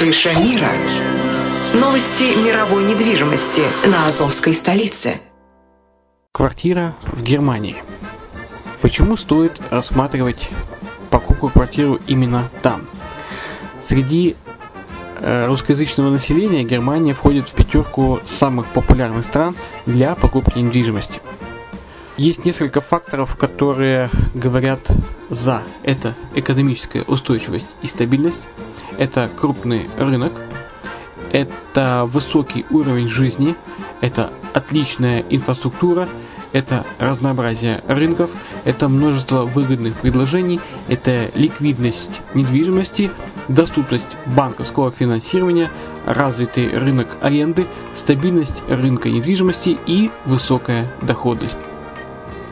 Крыша мира. Новости мировой недвижимости на Азовской столице. Квартира в Германии. Почему стоит рассматривать покупку квартиру именно там? Среди э, русскоязычного населения Германия входит в пятерку самых популярных стран для покупки недвижимости. Есть несколько факторов, которые говорят за. Это экономическая устойчивость и стабильность, это крупный рынок, это высокий уровень жизни, это отличная инфраструктура – это разнообразие рынков, это множество выгодных предложений, это ликвидность недвижимости, доступность банковского финансирования, развитый рынок аренды, стабильность рынка недвижимости и высокая доходность.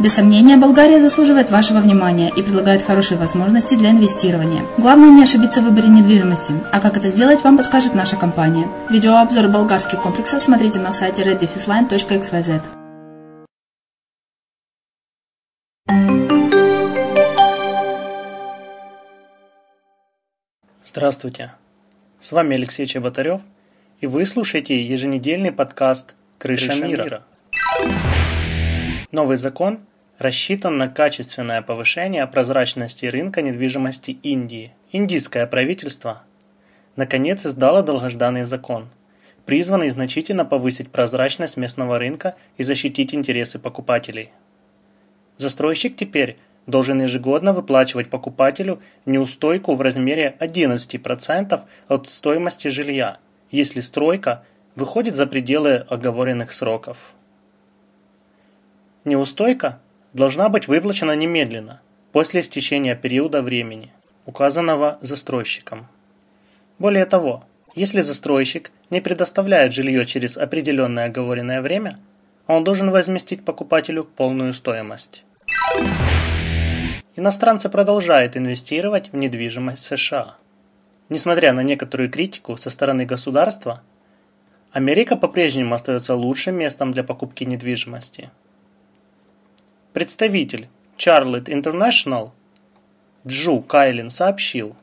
Без сомнения, Болгария заслуживает вашего внимания и предлагает хорошие возможности для инвестирования. Главное не ошибиться в выборе недвижимости, а как это сделать, вам подскажет наша компания. Видеообзор болгарских комплексов смотрите на сайте reddefisline.xyz. Здравствуйте! С вами Алексей Чеботарев – и вы слушаете еженедельный подкаст «Крыша, Крыша мира». мира». Новый закон рассчитан на качественное повышение прозрачности рынка недвижимости Индии. Индийское правительство наконец издало долгожданный закон, призванный значительно повысить прозрачность местного рынка и защитить интересы покупателей. Застройщик теперь должен ежегодно выплачивать покупателю неустойку в размере 11% от стоимости жилья, если стройка выходит за пределы оговоренных сроков. Неустойка должна быть выплачена немедленно, после истечения периода времени, указанного застройщиком. Более того, если застройщик не предоставляет жилье через определенное оговоренное время, он должен возместить покупателю полную стоимость. Иностранцы продолжают инвестировать в недвижимость США. Несмотря на некоторую критику со стороны государства, Америка по-прежнему остается лучшим местом для покупки недвижимости. Представитель Charlotte International Джу Кайлин сообщил,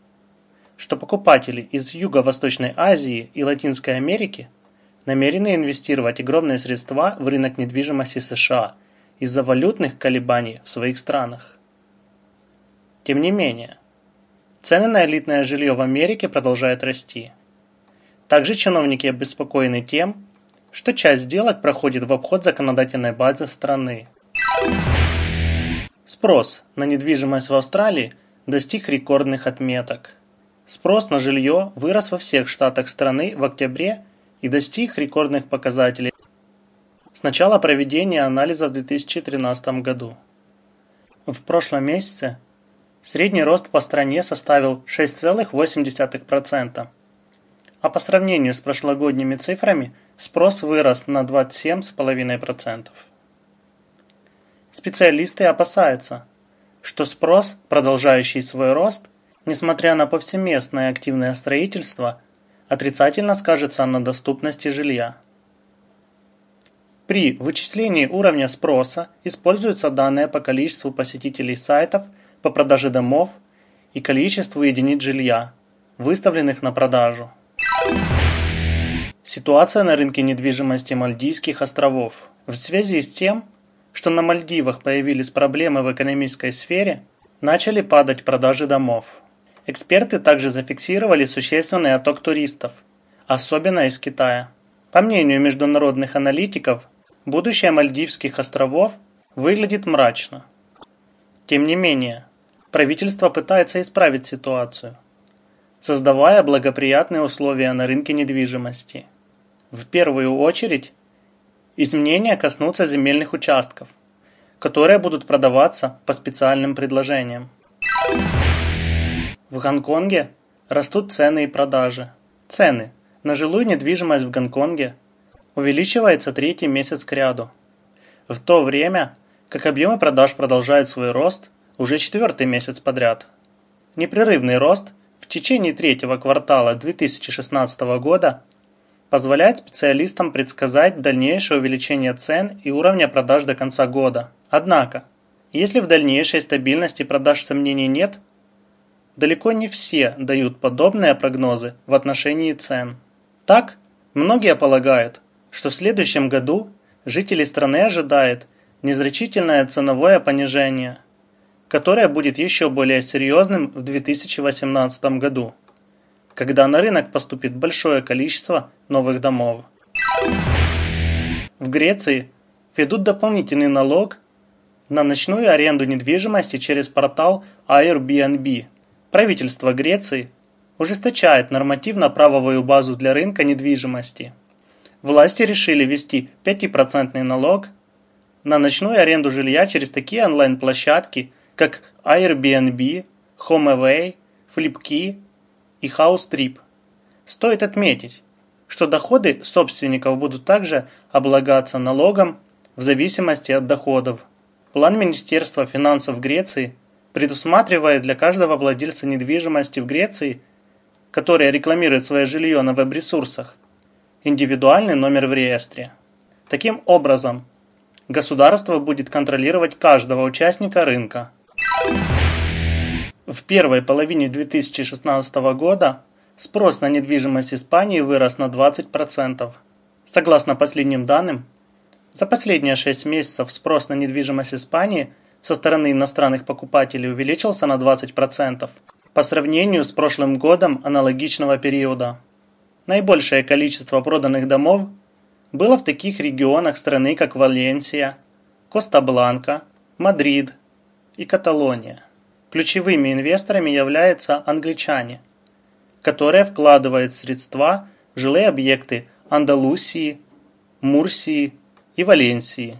что покупатели из Юго-Восточной Азии и Латинской Америки намерены инвестировать огромные средства в рынок недвижимости США из-за валютных колебаний в своих странах. Тем не менее, цены на элитное жилье в Америке продолжают расти. Также чиновники обеспокоены тем, что часть сделок проходит в обход законодательной базы страны. Спрос на недвижимость в Австралии достиг рекордных отметок. Спрос на жилье вырос во всех штатах страны в октябре и достиг рекордных показателей с начала проведения анализа в 2013 году. В прошлом месяце Средний рост по стране составил 6,8%, а по сравнению с прошлогодними цифрами спрос вырос на 27,5%. Специалисты опасаются, что спрос, продолжающий свой рост, несмотря на повсеместное активное строительство, отрицательно скажется на доступности жилья. При вычислении уровня спроса используются данные по количеству посетителей сайтов – по продаже домов и количеству единиц жилья, выставленных на продажу. Ситуация на рынке недвижимости Мальдивских островов. В связи с тем, что на Мальдивах появились проблемы в экономической сфере, начали падать продажи домов. Эксперты также зафиксировали существенный отток туристов, особенно из Китая. По мнению международных аналитиков, будущее Мальдивских островов выглядит мрачно. Тем не менее, правительство пытается исправить ситуацию, создавая благоприятные условия на рынке недвижимости. В первую очередь, изменения коснутся земельных участков, которые будут продаваться по специальным предложениям. В Гонконге растут цены и продажи. Цены на жилую недвижимость в Гонконге увеличивается третий месяц к ряду. В то время, как объемы продаж продолжают свой рост – уже четвертый месяц подряд. Непрерывный рост в течение третьего квартала 2016 года позволяет специалистам предсказать дальнейшее увеличение цен и уровня продаж до конца года. Однако, если в дальнейшей стабильности продаж сомнений нет, далеко не все дают подобные прогнозы в отношении цен. Так, многие полагают, что в следующем году жители страны ожидают незначительное ценовое понижение – которое будет еще более серьезным в 2018 году, когда на рынок поступит большое количество новых домов. В Греции введут дополнительный налог на ночную аренду недвижимости через портал Airbnb. Правительство Греции ужесточает нормативно-правовую базу для рынка недвижимости. Власти решили ввести 5% налог на ночную аренду жилья через такие онлайн-площадки, как Airbnb, HomeAway, Flipkey и HouseTrip. Стоит отметить, что доходы собственников будут также облагаться налогом в зависимости от доходов. План Министерства финансов Греции предусматривает для каждого владельца недвижимости в Греции, который рекламирует свое жилье на веб-ресурсах, индивидуальный номер в реестре. Таким образом, государство будет контролировать каждого участника рынка – в первой половине 2016 года Спрос на недвижимость Испании вырос на 20%. Согласно последним данным, за последние 6 месяцев спрос на недвижимость Испании со стороны иностранных покупателей увеличился на 20% по сравнению с прошлым годом аналогичного периода. Наибольшее количество проданных домов было в таких регионах страны, как Валенсия, Коста-Бланка, Мадрид и Каталония. Ключевыми инвесторами являются англичане, которые вкладывают средства в жилые объекты Андалусии, Мурсии и Валенсии.